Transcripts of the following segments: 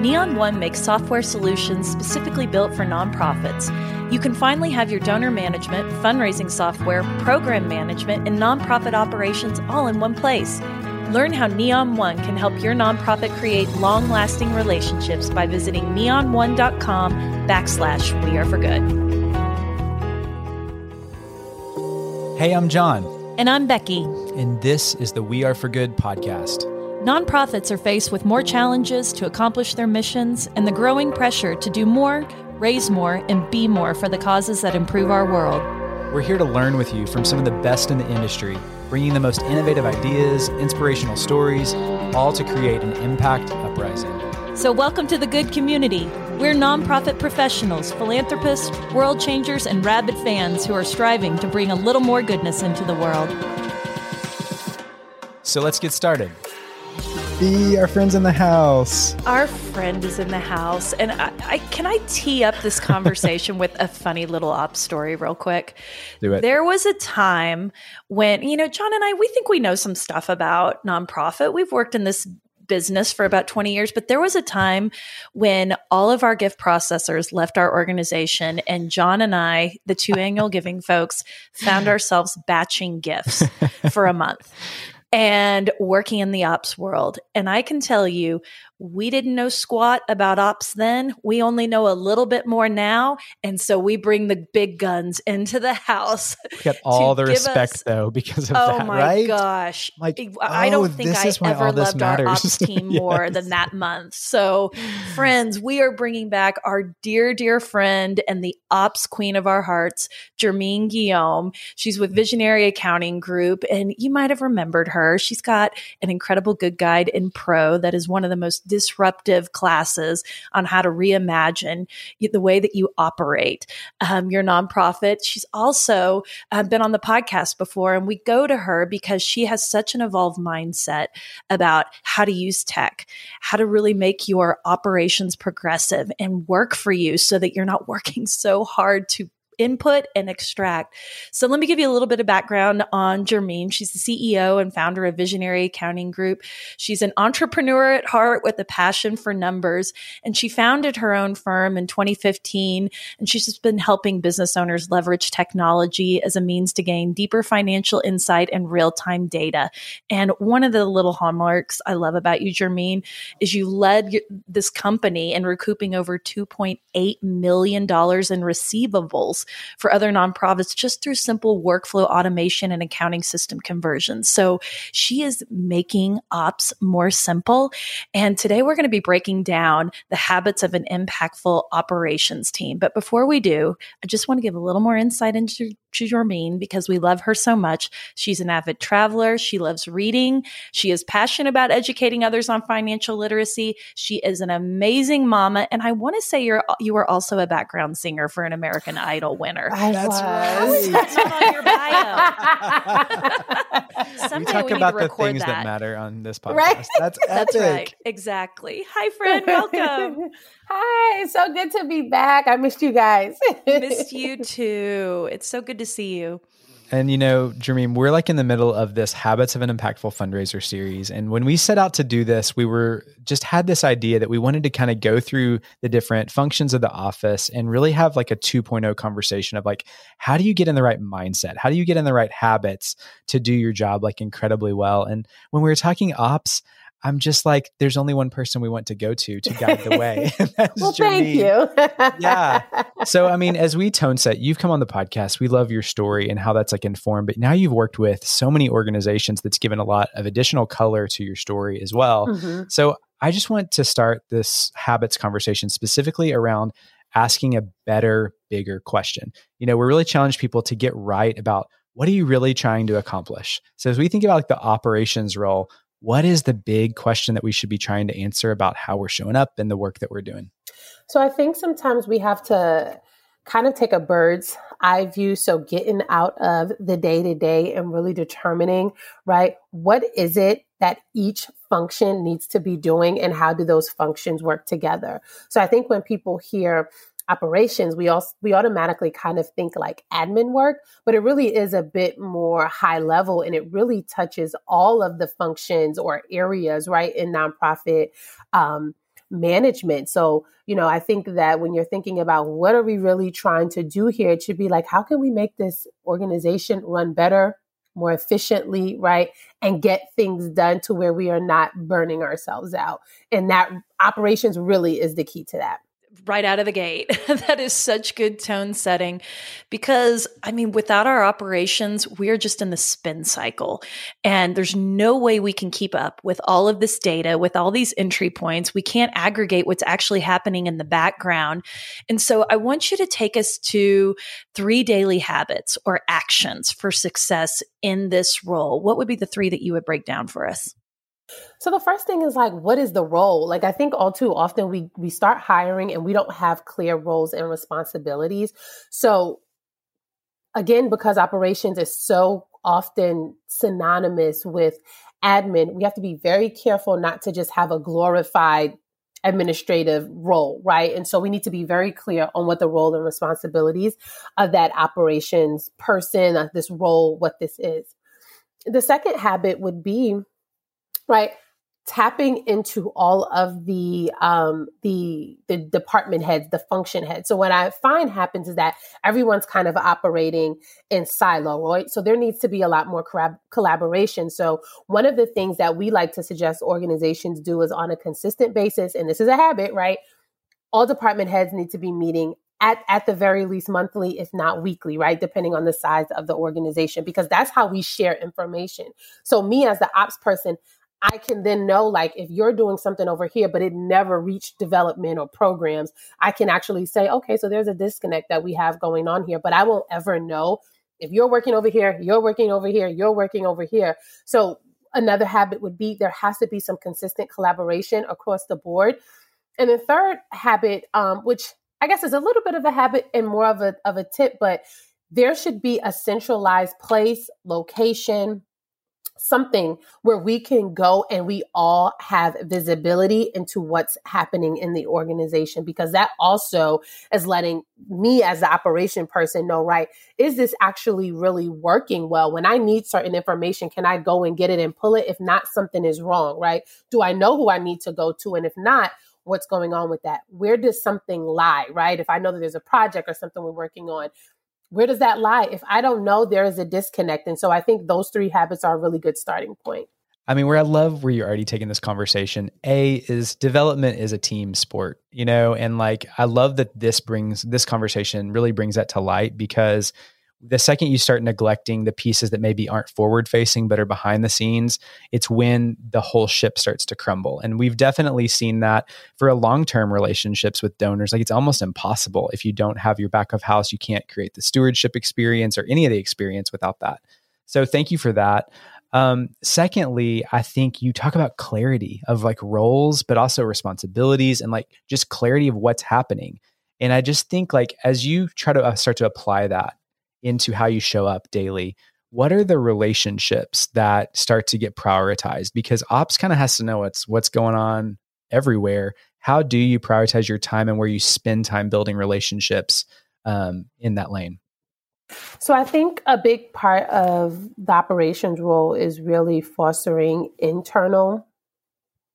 Neon One makes software solutions specifically built for nonprofits. You can finally have your donor management, fundraising software, program management, and nonprofit operations all in one place. Learn how Neon One can help your nonprofit create long lasting relationships by visiting neon1.com backslash we are for good. Hey, I'm John. And I'm Becky. And this is the We Are for Good podcast. Nonprofits are faced with more challenges to accomplish their missions and the growing pressure to do more, raise more, and be more for the causes that improve our world. We're here to learn with you from some of the best in the industry, bringing the most innovative ideas, inspirational stories, all to create an impact uprising. So, welcome to the good community. We're nonprofit professionals, philanthropists, world changers, and rabid fans who are striving to bring a little more goodness into the world. So, let's get started. Be our friends in the house. Our friend is in the house, and I, I can I tee up this conversation with a funny little op story real quick. Do it. There was a time when you know John and I we think we know some stuff about nonprofit. We've worked in this business for about 20 years, but there was a time when all of our gift processors left our organization, and John and I, the two annual giving folks, found ourselves batching gifts for a month and working in the ops world. And I can tell you, we didn't know squat about ops then. We only know a little bit more now. And so we bring the big guns into the house. All the respect us, though because of oh that, my right? gosh. Like, I don't oh, think I ever loved matters. our ops team yes. more than that month. So friends, we are bringing back our dear, dear friend and the ops queen of our hearts, Jermaine Guillaume. She's with Visionary Accounting Group and you might have remembered her. She's got an incredible good guide in pro that is one of the most disruptive classes on how to reimagine the way that you operate um, your nonprofit. She's also uh, been on the podcast before, and we go to her because she has such an evolved mindset about how to use tech, how to really make your operations progressive and work for you so that you're not working so hard to input and extract. So let me give you a little bit of background on Jermaine. She's the CEO and founder of Visionary Accounting Group. She's an entrepreneur at heart with a passion for numbers, and she founded her own firm in 2015. And she's just been helping business owners leverage technology as a means to gain deeper financial insight and real time data. And one of the little hallmarks I love about you, Jermaine, is you led this company in recouping over $2.8 million in receivables for other nonprofits just through simple workflow automation and accounting system conversions. So she is making ops more simple. And today we're going to be breaking down the habits of an impactful operations team. But before we do, I just want to give a little more insight into Jermaine because we love her so much. She's an avid traveler. She loves reading. She is passionate about educating others on financial literacy. She is an amazing mama. And I want to say you're, you are also a background singer for an American Idol winner. I That's was. right. That's not on your bio. Someday we talk we about the things that. that. matter on this podcast. Right? That's That's epic. right. Exactly. Hi, friend. Welcome. Hi, it's so good to be back. I missed you guys. Missed you too. It's so good to see you. And you know, Jermaine, we're like in the middle of this Habits of an Impactful Fundraiser series. And when we set out to do this, we were just had this idea that we wanted to kind of go through the different functions of the office and really have like a 2.0 conversation of like, how do you get in the right mindset? How do you get in the right habits to do your job like incredibly well? And when we were talking ops, I'm just like, there's only one person we want to go to to guide the way. well, thank you. yeah. So, I mean, as we tone set, you've come on the podcast. We love your story and how that's like informed, but now you've worked with so many organizations that's given a lot of additional color to your story as well. Mm-hmm. So, I just want to start this habits conversation specifically around asking a better, bigger question. You know, we're really challenged people to get right about what are you really trying to accomplish? So as we think about like the operations role, what is the big question that we should be trying to answer about how we're showing up in the work that we're doing? So I think sometimes we have to kind of take a bird's eye view. So getting out of the day to day and really determining, right, what is it that each function needs to be doing and how do those functions work together? So I think when people hear operations, we also we automatically kind of think like admin work, but it really is a bit more high level and it really touches all of the functions or areas, right, in nonprofit um, management. So, you know, I think that when you're thinking about what are we really trying to do here, it should be like, how can we make this organization run better, more efficiently, right? And get things done to where we are not burning ourselves out. And that operations really is the key to that right out of the gate. that is such good tone setting because, I mean, without our operations, we're just in the spin cycle. And there's no way we can keep up with all of this data, with all these entry points. We can't aggregate what's actually happening in the background. And so I want you to take us to three daily habits or actions for success in this role. What would be the three that you would break down for us? So the first thing is like, what is the role? Like, I think all too often we we start hiring and we don't have clear roles and responsibilities. So again, because operations is so often synonymous with admin, we have to be very careful not to just have a glorified administrative role, right? And so we need to be very clear on what the role and responsibilities of that operations person, this role, what this is. The second habit would be right? Tapping into all of the um the the department heads the function heads. So what i find happens is that everyone's kind of operating in silo right? So there needs to be a lot more collaboration. So one of the things that we like to suggest organizations do is on a consistent basis and this is a habit right? All department heads need to be meeting at, at the very least monthly, if not weekly, right? Depending on the size of the organization, because that's how we share information. So, me as the ops person, I can then know like if you're doing something over here, but it never reached development or programs, I can actually say, okay, so there's a disconnect that we have going on here, but I won't ever know if you're working over here, you're working over here, you're working over here. So another habit would be there has to be some consistent collaboration across the board. And the third habit, um, which I guess is a little bit of a habit and more of a of a tip, but there should be a centralized place, location, something where we can go and we all have visibility into what's happening in the organization because that also is letting me as the operation person know right is this actually really working well? When i need certain information can i go and get it and pull it? If not something is wrong right? Do i know who i need to go to? And if not what's going on with that? Where does something lie right? If i know that there's a project or something we're working on where does that lie? If I don't know, there is a disconnect. And so I think those three habits are a really good starting point. I mean, where I love where you're already taking this conversation. A is development is a team sport, you know, and like I love that this brings this conversation really brings that to light because the second you start neglecting the pieces that maybe aren't forward facing but are behind the scenes, it's when the whole ship starts to crumble. And we've definitely seen that for a long term relationships with donors. Like it's almost impossible if you don't have your back of house, you can't create the stewardship experience or any of the experience without that. So thank you for that. Um, secondly, I think you talk about clarity of like roles, but also responsibilities and like just clarity of what's happening. And I just think like as you try to uh, start to apply that into how you show up daily, what are the relationships that start to get prioritized? Because ops kind of has to know what's what's going on everywhere. How do you prioritize your time and where you spend time building relationships um, in that lane? So I think a big part of the operations role is really fostering internal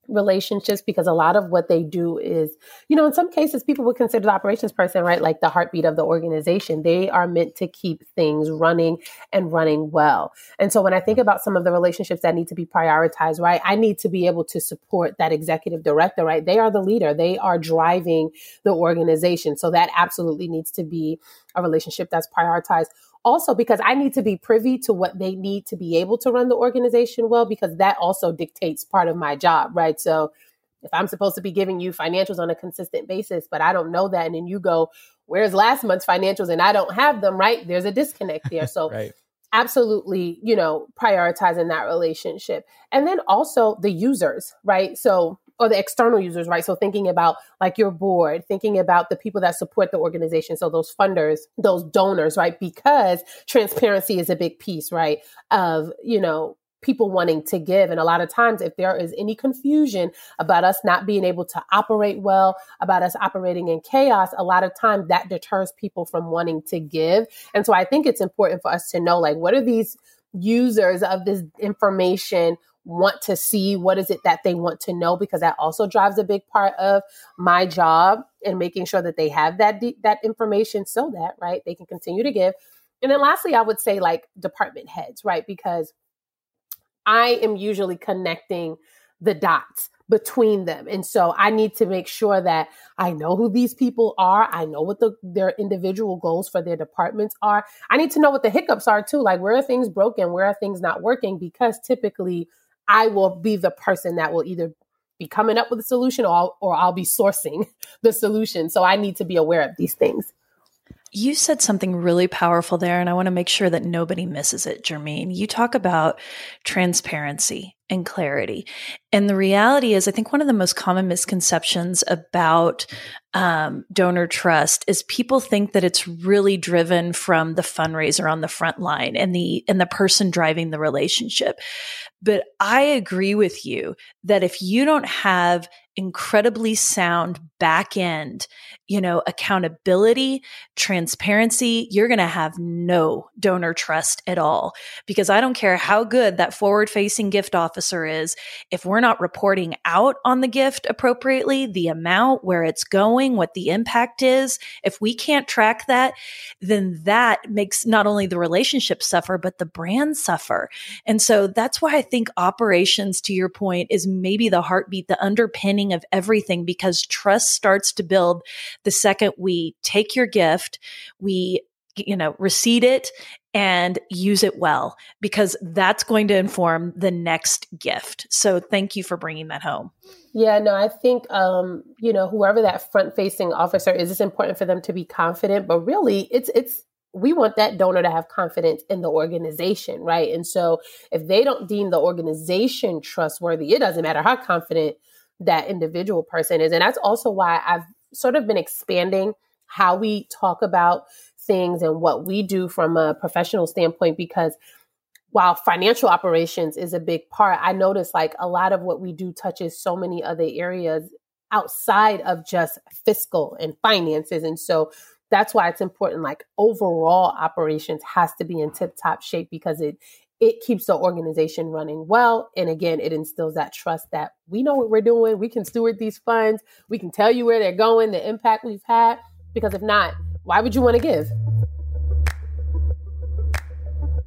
relationships because a lot of what they do is, you know, in some cases, people would consider the operations person, right, like the heartbeat of the organization. They are meant to keep things running and running well. And so when I think mm-hmm. about some of the relationships that need to be prioritized, right, I need to be able to support that executive director, right? They are the leader, they are driving the organization. So that absolutely needs to be a relationship that's prioritized also because I need to be privy to what they need to be able to run the organization well, because that also dictates part of my job, right? So if I'm supposed to be giving you financials on a consistent basis, but I don't know that, and then you go, where's last month's financials and I don't have them, right? There's a disconnect there. So right. absolutely, you know, prioritizing that relationship. And then also the users, right? So or the external users, right? So thinking about like your board, thinking about the people that support the organization. So those funders, those donors, right? Because transparency is a big piece, right? Of, you know, people wanting to give. And a lot of times, if there is any confusion about us not being able to operate well, about us operating in chaos, a lot of times that deters people from wanting to give. And so I think it's important for us to know, like, what are these users of this information want to see what is it that they want to know because that also drives a big part of my job and making sure that they have that that information so that right they can continue to give and then lastly i would say like department heads right because i am usually connecting the dots between them. And so I need to make sure that I know who these people are. I know what the, their individual goals for their departments are. I need to know what the hiccups are too. Like where are things broken? Where are things not working? Because typically I will be the person that will either be coming up with a solution or I'll, or I'll be sourcing the solution. So I need to be aware of these things. You said something really powerful there, and I want to make sure that nobody misses it, Jermaine. You talk about transparency and clarity. And the reality is, I think one of the most common misconceptions about um, donor trust is people think that it's really driven from the fundraiser on the front line and the and the person driving the relationship. But I agree with you that if you don't have incredibly sound back end, you know, accountability, transparency, you're going to have no donor trust at all. Because I don't care how good that forward facing gift officer is, if we're not reporting out on the gift appropriately, the amount, where it's going, what the impact is, if we can't track that, then that makes not only the relationship suffer, but the brand suffer. And so that's why I think operations, to your point, is maybe the heartbeat, the underpinning of everything, because trust starts to build the second we take your gift, we you know, receipt it and use it well because that's going to inform the next gift. So thank you for bringing that home. Yeah, no, I think um, you know, whoever that front-facing officer is, it's important for them to be confident, but really it's it's we want that donor to have confidence in the organization, right? And so if they don't deem the organization trustworthy, it doesn't matter how confident that individual person is. And that's also why I've sort of been expanding how we talk about things and what we do from a professional standpoint because while financial operations is a big part, I notice like a lot of what we do touches so many other areas outside of just fiscal and finances. And so that's why it's important like overall operations has to be in tip top shape because it it keeps the organization running well. And again it instills that trust that we know what we're doing. We can steward these funds. We can tell you where they're going the impact we've had. Because if not why would you want to give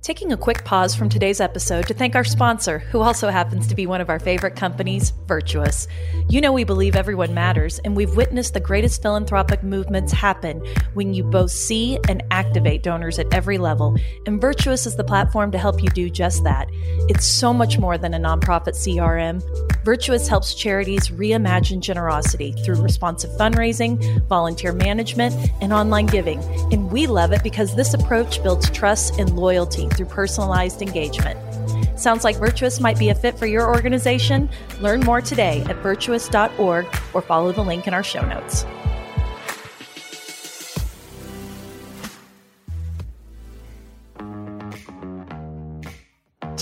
Taking a quick pause from today's episode to thank our sponsor, who also happens to be one of our favorite companies, Virtuous. You know, we believe everyone matters, and we've witnessed the greatest philanthropic movements happen when you both see and activate donors at every level. And Virtuous is the platform to help you do just that. It's so much more than a nonprofit CRM. Virtuous helps charities reimagine generosity through responsive fundraising, volunteer management, and online giving. And we love it because this approach builds trust and loyalty through personalized engagement. Sounds like Virtuous might be a fit for your organization? Learn more today at virtuous.org or follow the link in our show notes.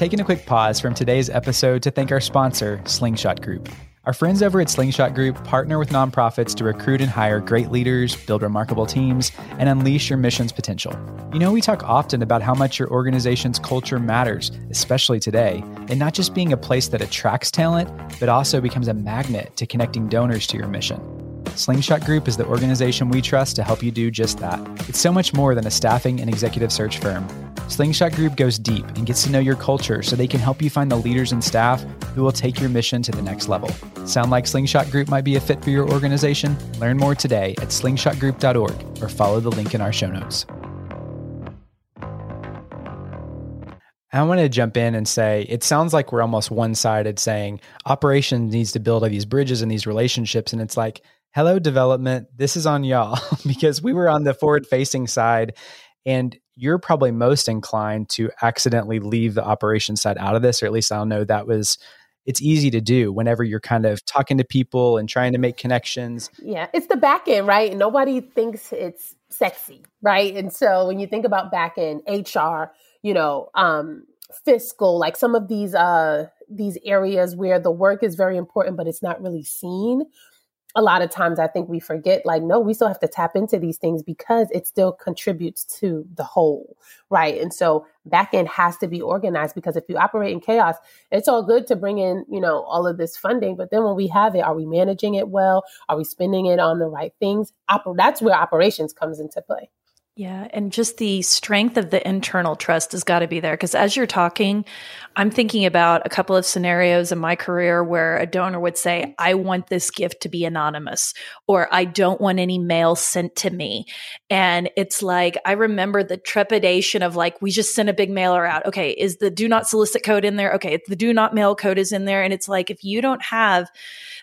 Taking a quick pause from today's episode to thank our sponsor, Slingshot Group. Our friends over at Slingshot Group partner with nonprofits to recruit and hire great leaders, build remarkable teams, and unleash your mission's potential. You know, we talk often about how much your organization's culture matters, especially today, and not just being a place that attracts talent, but also becomes a magnet to connecting donors to your mission. Slingshot Group is the organization we trust to help you do just that. It's so much more than a staffing and executive search firm. Slingshot Group goes deep and gets to know your culture so they can help you find the leaders and staff who will take your mission to the next level. Sound like Slingshot Group might be a fit for your organization? Learn more today at slingshotgroup.org or follow the link in our show notes. I want to jump in and say it sounds like we're almost one sided saying operations needs to build all these bridges and these relationships. And it's like, hello, development, this is on y'all because we were on the forward facing side and you're probably most inclined to accidentally leave the operation side out of this, or at least I'll know that was it's easy to do whenever you're kind of talking to people and trying to make connections. Yeah, it's the back end, right? Nobody thinks it's sexy, right? And so when you think about back end, HR, you know, um, fiscal, like some of these uh these areas where the work is very important, but it's not really seen. A lot of times I think we forget, like, no, we still have to tap into these things because it still contributes to the whole, right? And so back end has to be organized because if you operate in chaos, it's all good to bring in, you know, all of this funding, but then when we have it, are we managing it well? Are we spending it on the right things? Oper- that's where operations comes into play. Yeah. And just the strength of the internal trust has got to be there. Because as you're talking, I'm thinking about a couple of scenarios in my career where a donor would say, I want this gift to be anonymous, or I don't want any mail sent to me. And it's like, I remember the trepidation of like, we just sent a big mailer out. Okay. Is the do not solicit code in there? Okay. The do not mail code is in there. And it's like, if you don't have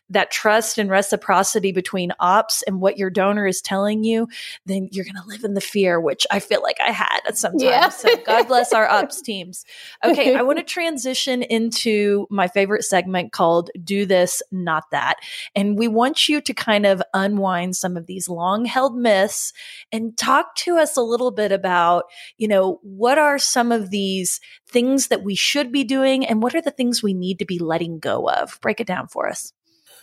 that trust and reciprocity between ops and what your donor is telling you, then you're going to live in the fear, which I feel like I had at some time. Yeah. so God bless our ops teams. Okay, I want to transition into my favorite segment called Do This, Not That. And we want you to kind of unwind some of these long held myths and talk to us a little bit about, you know, what are some of these things that we should be doing and what are the things we need to be letting go of? Break it down for us.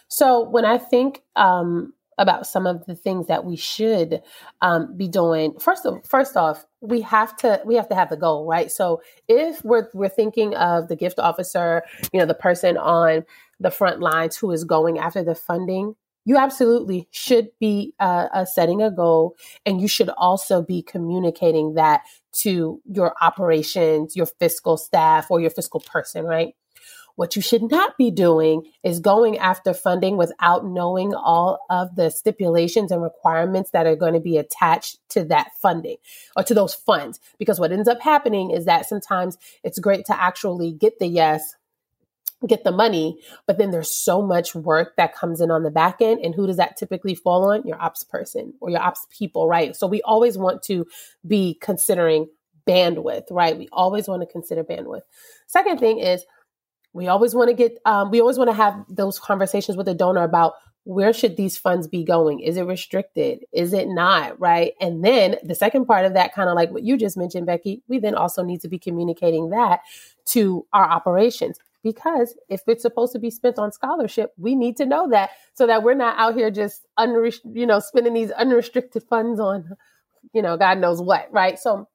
So when I think um, about some of the things that we should um, be doing, first of, first off, we have to we have to have the goal, right? So if we're we're thinking of the gift officer, you know, the person on the front lines who is going after the funding, you absolutely should be uh, uh, setting a goal and you should also be communicating that to your operations your fiscal staff or your fiscal person right what you should not be doing is going after funding without knowing all of the stipulations and requirements that are going to be attached to that funding or to those funds. Because what ends up happening is that sometimes it's great to actually get the yes, get the money, but then there's so much work that comes in on the back end. And who does that typically fall on? Your ops person or your ops people, right? So we always want to be considering bandwidth, right? We always want to consider bandwidth. Second thing is we always want to get um, we always want to have those conversations with the donor about where should these funds be going? Is it restricted? Is it not right? And then the second part of that kind of like what you just mentioned becky we then also need to be communicating that to our operations. Because if it's supposed to be spent on scholarship we need to know that so that we're not out here just unre- you know spending these unrestricted funds on you know god knows what right? So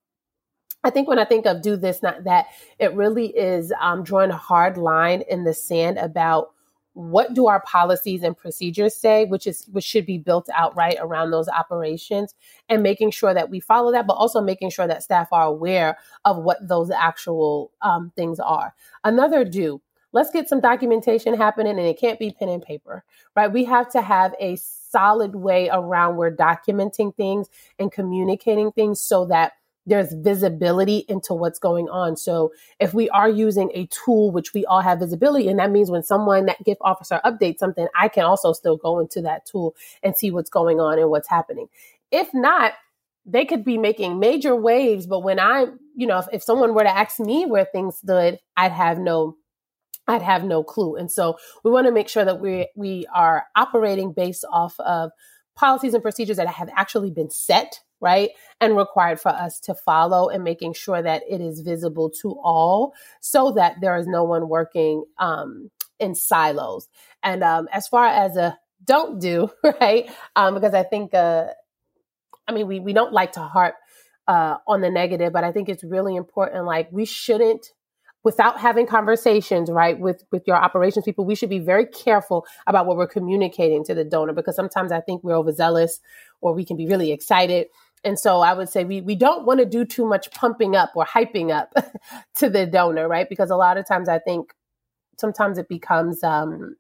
I think when I think of do this, not that, it really is um, drawing a hard line in the sand about what do our policies and procedures say, which is which should be built out right around those operations, and making sure that we follow that, but also making sure that staff are aware of what those actual um, things are. Another do. Let's get some documentation happening, and it can't be pen and paper, right? We have to have a solid way around we're documenting things and communicating things so that there's visibility into what's going on. So if we are using a tool which we all have visibility, and that means when someone that gift officer updates something, I can also still go into that tool and see what's going on and what's happening. If not, they could be making major waves, but when I, you know, if, if someone were to ask me where things stood, I'd have no I'd have no clue. And so we want to make sure that we we are operating based off of policies and procedures that have actually been set right? And required for us to follow and making sure that it is visible to all so that there is no one working um, in silos. And um, as far as a don't do, right? Um, because I think, uh, I mean, we, we don't like to harp uh, on the negative, but I think it's really important. Like, we shouldn't without having conversations right with with your operations people we should be very careful about what we're communicating to the donor because sometimes i think we're overzealous or we can be really excited and so I would say we, we don't want to do too much pumping up or hyping up to the donor, right? Because a lot of times I think sometimes it becomes um,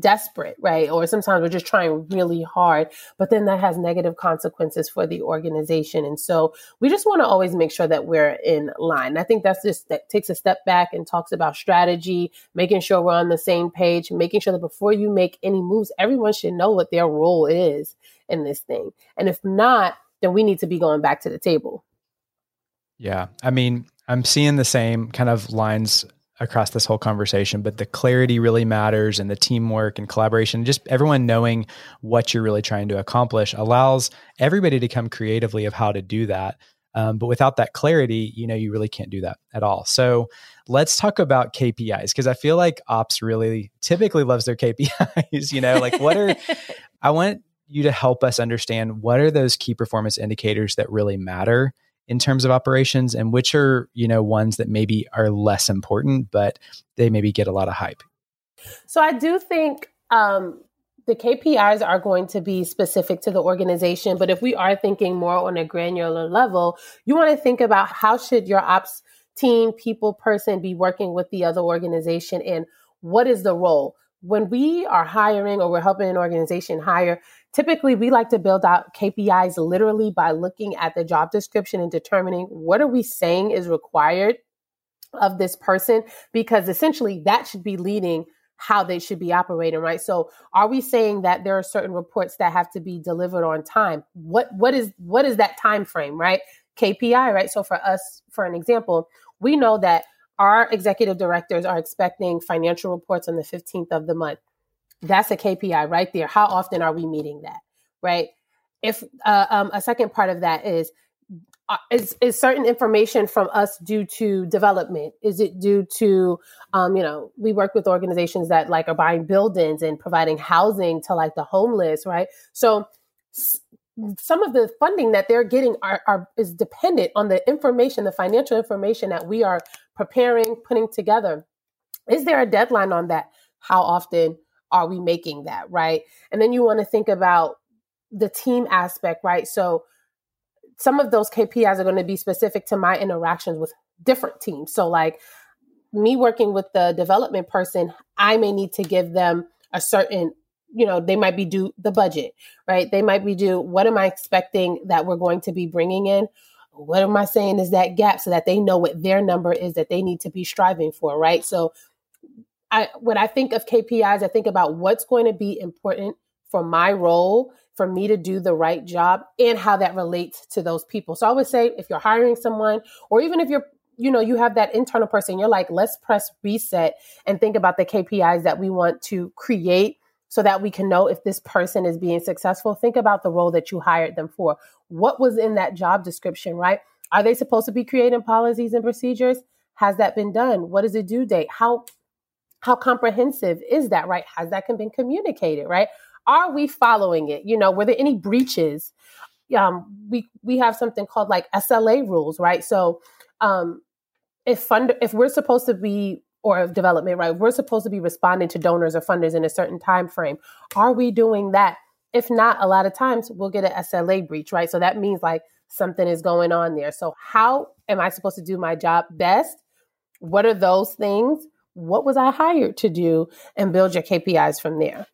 desperate, right? Or sometimes we're just trying really hard, but then that has negative consequences for the organization. And so we just want to always make sure that we're in line. I think that's just that takes a step back and talks about strategy, making sure we're on the same page, making sure that before you make any moves, everyone should know what their role is in this thing. And if not, then we need to be going back to the table. Yeah. I mean, I'm seeing the same kind of lines across this whole conversation, but the clarity really matters and the teamwork and collaboration, just everyone knowing what you're really trying to accomplish allows everybody to come creatively of how to do that. Um, but without that clarity, you know, you really can't do that at all. So let's talk about KPIs because I feel like ops really typically loves their KPIs. You know, like what are I want you to help us understand what are those key performance indicators that really matter in terms of operations and which are, you know, ones that maybe are less important, but they maybe get a lot of hype. So I do think um, the KPIs are going to be specific to the organization, but if we are thinking more on a granular level, you want to think about how should your ops team, people, person be working with the other organization and what is the role? When we are hiring or we're helping an organization hire, typically we like to build out KPIs literally by looking at the job description and determining what are we saying is required of this person because essentially that should be leading how they should be operating right? So are we saying that there are certain reports that have to be delivered on time? What what is what is that time frame right kpi right? So for us for an example we know that our executive directors are expecting financial reports on the 15th of the month. That's a KPI right there. How often are we meeting that? Right. If uh, um, a second part of that is, uh, is is certain information from us due to development? Is it due to, um, you know, we work with organizations that like are buying buildings and providing housing to like the homeless, right? So some of the funding that they're getting are, are, is dependent on the information, the financial information that we are preparing, putting together. Is there a deadline on that? How often are we making that, right? And then you want to think about the team aspect, right? So some of those KPIs are going to be specific to my interactions with different teams. So like me working with the development person, I may need to give them a certain you know they might be due the budget right they might be due what am i expecting that we're going to be bringing in what am i saying is that gap so that they know what their number is that they need to be striving for right so i when i think of kpis i think about what's going to be important for my role for me to do the right job and how that relates to those people so i would say if you're hiring someone or even if you're you know you have that internal person you're like let's press reset and think about the kpis that we want to create so that we can know if this person is being successful. Think about the role that you hired them for. What was in that job description, right? Are they supposed to be creating policies and procedures? Has that been done? What is the due date? How how comprehensive is that, right? Has that been communicated, right? Are we following it? You know, were there any breaches? Um, we we have something called like SLA rules, right? So um, if fund if we're supposed to be or of development, right? We're supposed to be responding to donors or funders in a certain time frame. Are we doing that? If not, a lot of times we'll get an SLA breach, right? So that means like something is going on there. So how am I supposed to do my job best? What are those things? What was I hired to do? And build your KPIs from there.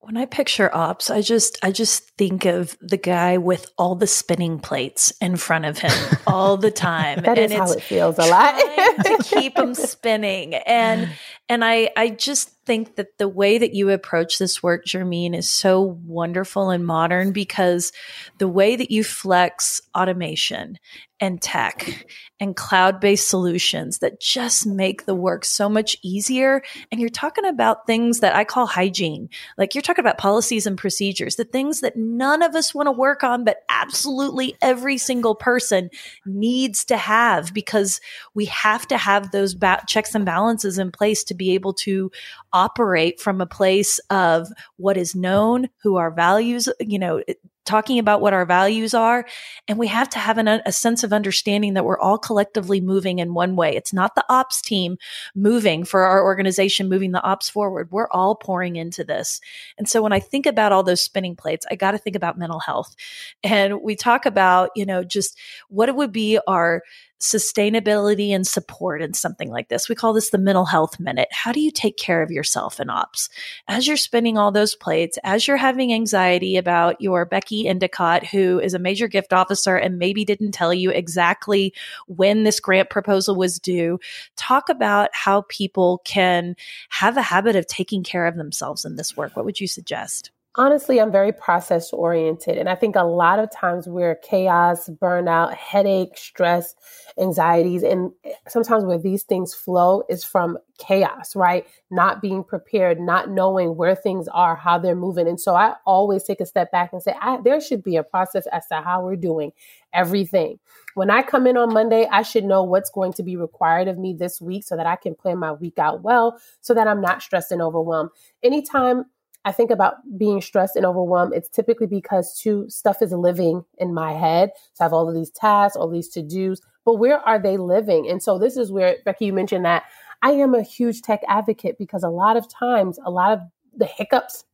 When I picture ops, I just I just think of the guy with all the spinning plates in front of him all the time. that and is how it feels a lot. to keep them spinning. And and I I just think that the way that you approach this work, Jermaine, is so wonderful and modern because the way that you flex automation and tech and cloud based solutions that just make the work so much easier. And you're talking about things that I call hygiene. Like you're talking about policies and procedures, the things that none of us want to work on, but absolutely every single person needs to have because we have to have those ba- checks and balances in place to be able to operate from a place of what is known, who our values, you know, talking about what our values are. And we have to have an, a sense of understanding that we're all collectively moving in one way. It's not the ops team moving for our organization, moving the ops forward. We're all pouring into this. And so when I think about all those spinning plates, I got to think about mental health. And we talk about, you know, just what it would be our sustainability and support in something like this. We call this the mental health minute. How do you take care of yourself in ops? As you're spinning all those plates, as you're having anxiety about your Becky Endicott, who is a major gift officer and maybe didn't tell you exactly when this grant proposal was due, talk about how people can have a habit of taking care of themselves in this work. What would you suggest? Honestly, I'm very process oriented. And I think a lot of times we're chaos, burnout, headache, stress, anxieties. And sometimes where these things flow is from chaos, right? Not being prepared, not knowing where things are, how they're moving. And so I always take a step back and say, there should be a process as to how we're doing everything. When I come in on Monday, I should know what's going to be required of me this week so that I can plan my week out well, so that I'm not stressed and overwhelmed. Anytime I think about being stressed and overwhelmed, it's typically because two stuff is living in my head. So I have all of these tasks, all these to dos, but where are they living? And so this is where Becky, you mentioned that I am a huge tech advocate because a lot of times, a lot of the hiccups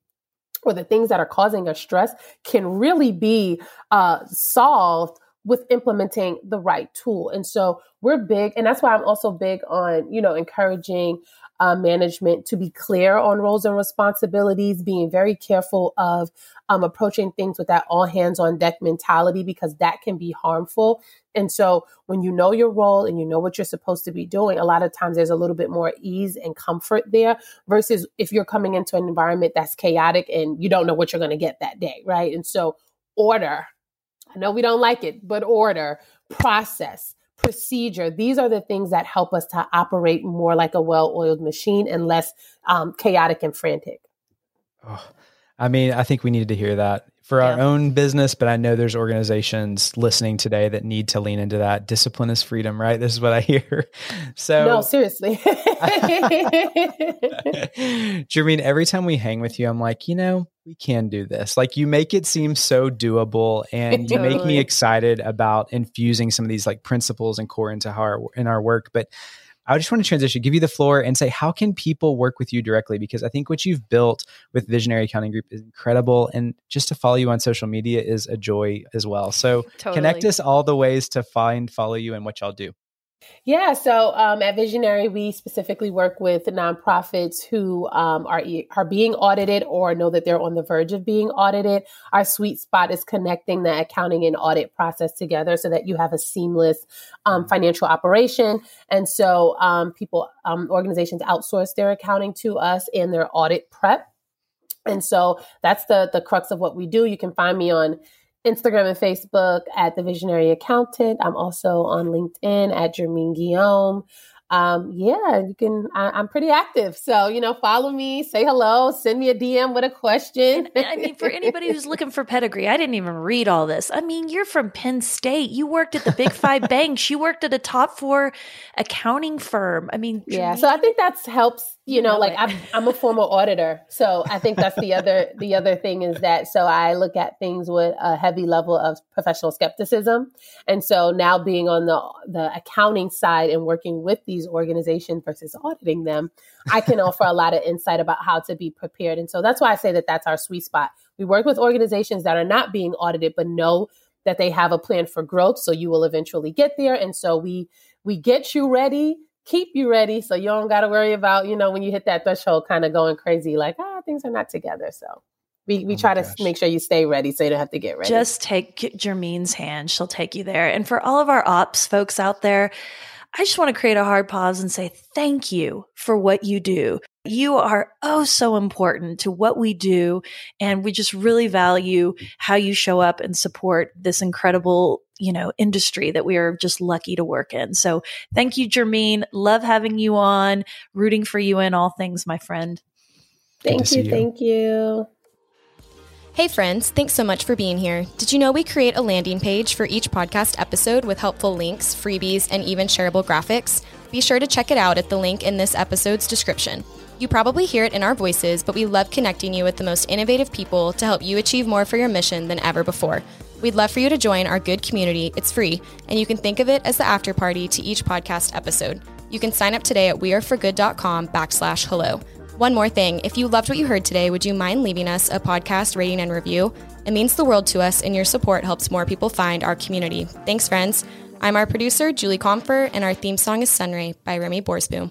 or the things that are causing us stress can really be uh, solved with implementing the right tool. And so we're big, and that's why I'm also big on, you know, encouraging uh, management to be clear on roles and responsibilities, being very careful of um, approaching things with that all hands on deck mentality because that can be harmful. And so when you know your role and you know what you're supposed to be doing, a lot of times there's a little bit more ease and comfort there versus if you're coming into an environment that's chaotic and you don't know what you're going to get that day, right? And so order. I know we don't like it, but order, process, procedure. These are the things that help us to operate more like a well oiled machine and less um, chaotic and frantic. Oh, I mean, I think we needed to hear that for yeah. our own business, but I know there's organizations listening today that need to lean into that. Discipline is freedom, right? This is what I hear. So No, seriously. Jermaine, every time we hang with you, I'm like, you know, we can do this. Like you make it seem so doable and you make me excited about infusing some of these like principles and core into our in our work. But I just want to transition, give you the floor and say, how can people work with you directly? Because I think what you've built with Visionary Accounting Group is incredible. And just to follow you on social media is a joy as well. So totally. connect us all the ways to find, follow you, and what y'all do. Yeah, so um, at Visionary, we specifically work with nonprofits who um, are are being audited or know that they're on the verge of being audited. Our sweet spot is connecting the accounting and audit process together so that you have a seamless um, mm-hmm. financial operation. And so um, people, um, organizations outsource their accounting to us and their audit prep. And so that's the the crux of what we do. You can find me on Instagram and Facebook at The Visionary Accountant. I'm also on LinkedIn at Jermaine Guillaume um, yeah, you can. I, am pretty active, so you know, follow me, say hello, send me a DM with a question. and, I mean, for anybody who's looking for pedigree, I didn't even read all this. I mean, you're from Penn State. You worked at the Big Five banks. You worked at a top four accounting firm. I mean, yeah. So I think that helps. You, know, like I'm, I'm a former auditor, so I think that's the other the other thing is that so I look at things with a heavy level of professional skepticism, and so now being on the the accounting side and working with these these organizations versus auditing them, I can offer a lot of insight about how to be prepared. And so that's why I say that that's our sweet spot. We work with organizations that are not being audited, but know that they have a plan for growth. So you will eventually get there. And so we we get you ready, keep you ready, so you don't got to worry about you know when you hit that threshold, kind of going crazy, like ah things are not together. So we, we oh try to make sure you stay ready so you don't have to get ready. Just take Jermaine's hand. She'll take you there. And for all of our ops folks out there, I just want to create a hard pause and say thank you for what you do. You are oh so important to what we do. And we just really value how you show up and support this incredible, you know, industry that we are just lucky to work in. So thank you, Jermaine. Love having you on, rooting for you in all things, my friend. Thank you, you. Thank you. Hey, friends, thanks so much for being here. Did you know we create a landing page for each podcast episode with helpful links, freebies, and even shareable graphics? Be sure to check it out at the link in this episode's description. You probably hear it in our voices, but we love connecting you with the most innovative people to help you achieve more for your mission than ever before. We'd love for you to join our good community. It's free, and you can think of it as the after party to each podcast episode. You can sign up today at weareforgood.com backslash hello. One more thing if you loved what you heard today, would you mind leaving us a podcast rating and review? It means the world to us, and your support helps more people find our community. Thanks, friends. I'm our producer, Julie Comfer, and our theme song is Sunray by Remy Borsboom.